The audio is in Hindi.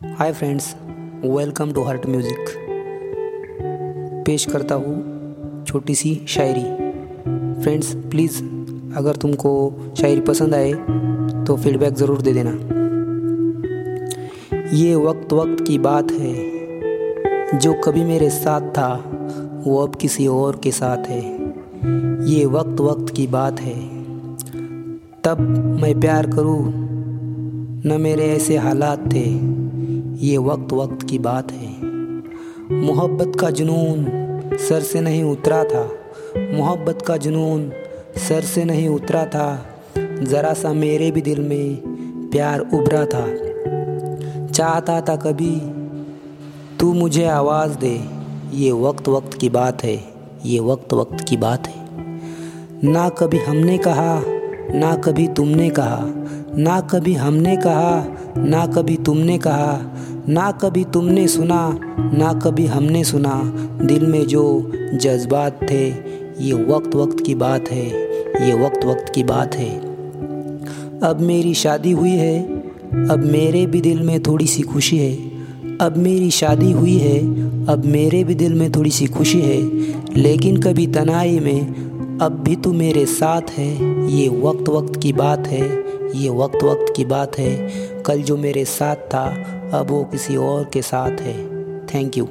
Hi friends welcome to heart music पेश करता हूँ छोटी सी शायरी। फ्रेंड्स प्लीज़ अगर तुमको शायरी पसंद आए तो फीडबैक ज़रूर दे देना। ये वक्त वक्त की बात है, जो कभी मेरे साथ था, वो अब किसी और के साथ है। ये वक्त वक्त की बात है। तब मैं प्यार करूँ, न मेरे ऐसे हालात थे। ये वक्त वक्त की बात है। मोहब्बत का जुनून सर से नहीं उतरा था। मोहब्बत का जुनून सर से नहीं उतरा था। ज़रा सा मेरे भी दिल में प्यार उभरा था। चाहता था कभी, तू मुझे आवाज़ दे। ये वक्त वक्त की बात है। ये वक्त वक्त की बात है। ना कभी हमने कहा ना कभी तुमने कहा, ना कभी हमने कहा, ना कभी तुमने कहा, ना कभी तुमने सुना, ना कभी हमने सुना। दिल में जो जज्बात थे, ये वक्त वक्त की बात है, ये वक्त वक्त की बात है। अब मेरी शादी हुई है, अब मेरे भी दिल में थोड़ी सी खुशी है। अब मेरी शादी हुई है, अब मेरे भी दिल में थोड़ी सी खुशी है। लेकिन कभी तनाई में अब भी तू मेरे साथ है। ये वक्त वक्त की बात है। ये वक्त वक्त की बात है। कल जो मेरे साथ था, अब वो किसी और के साथ है। Thank you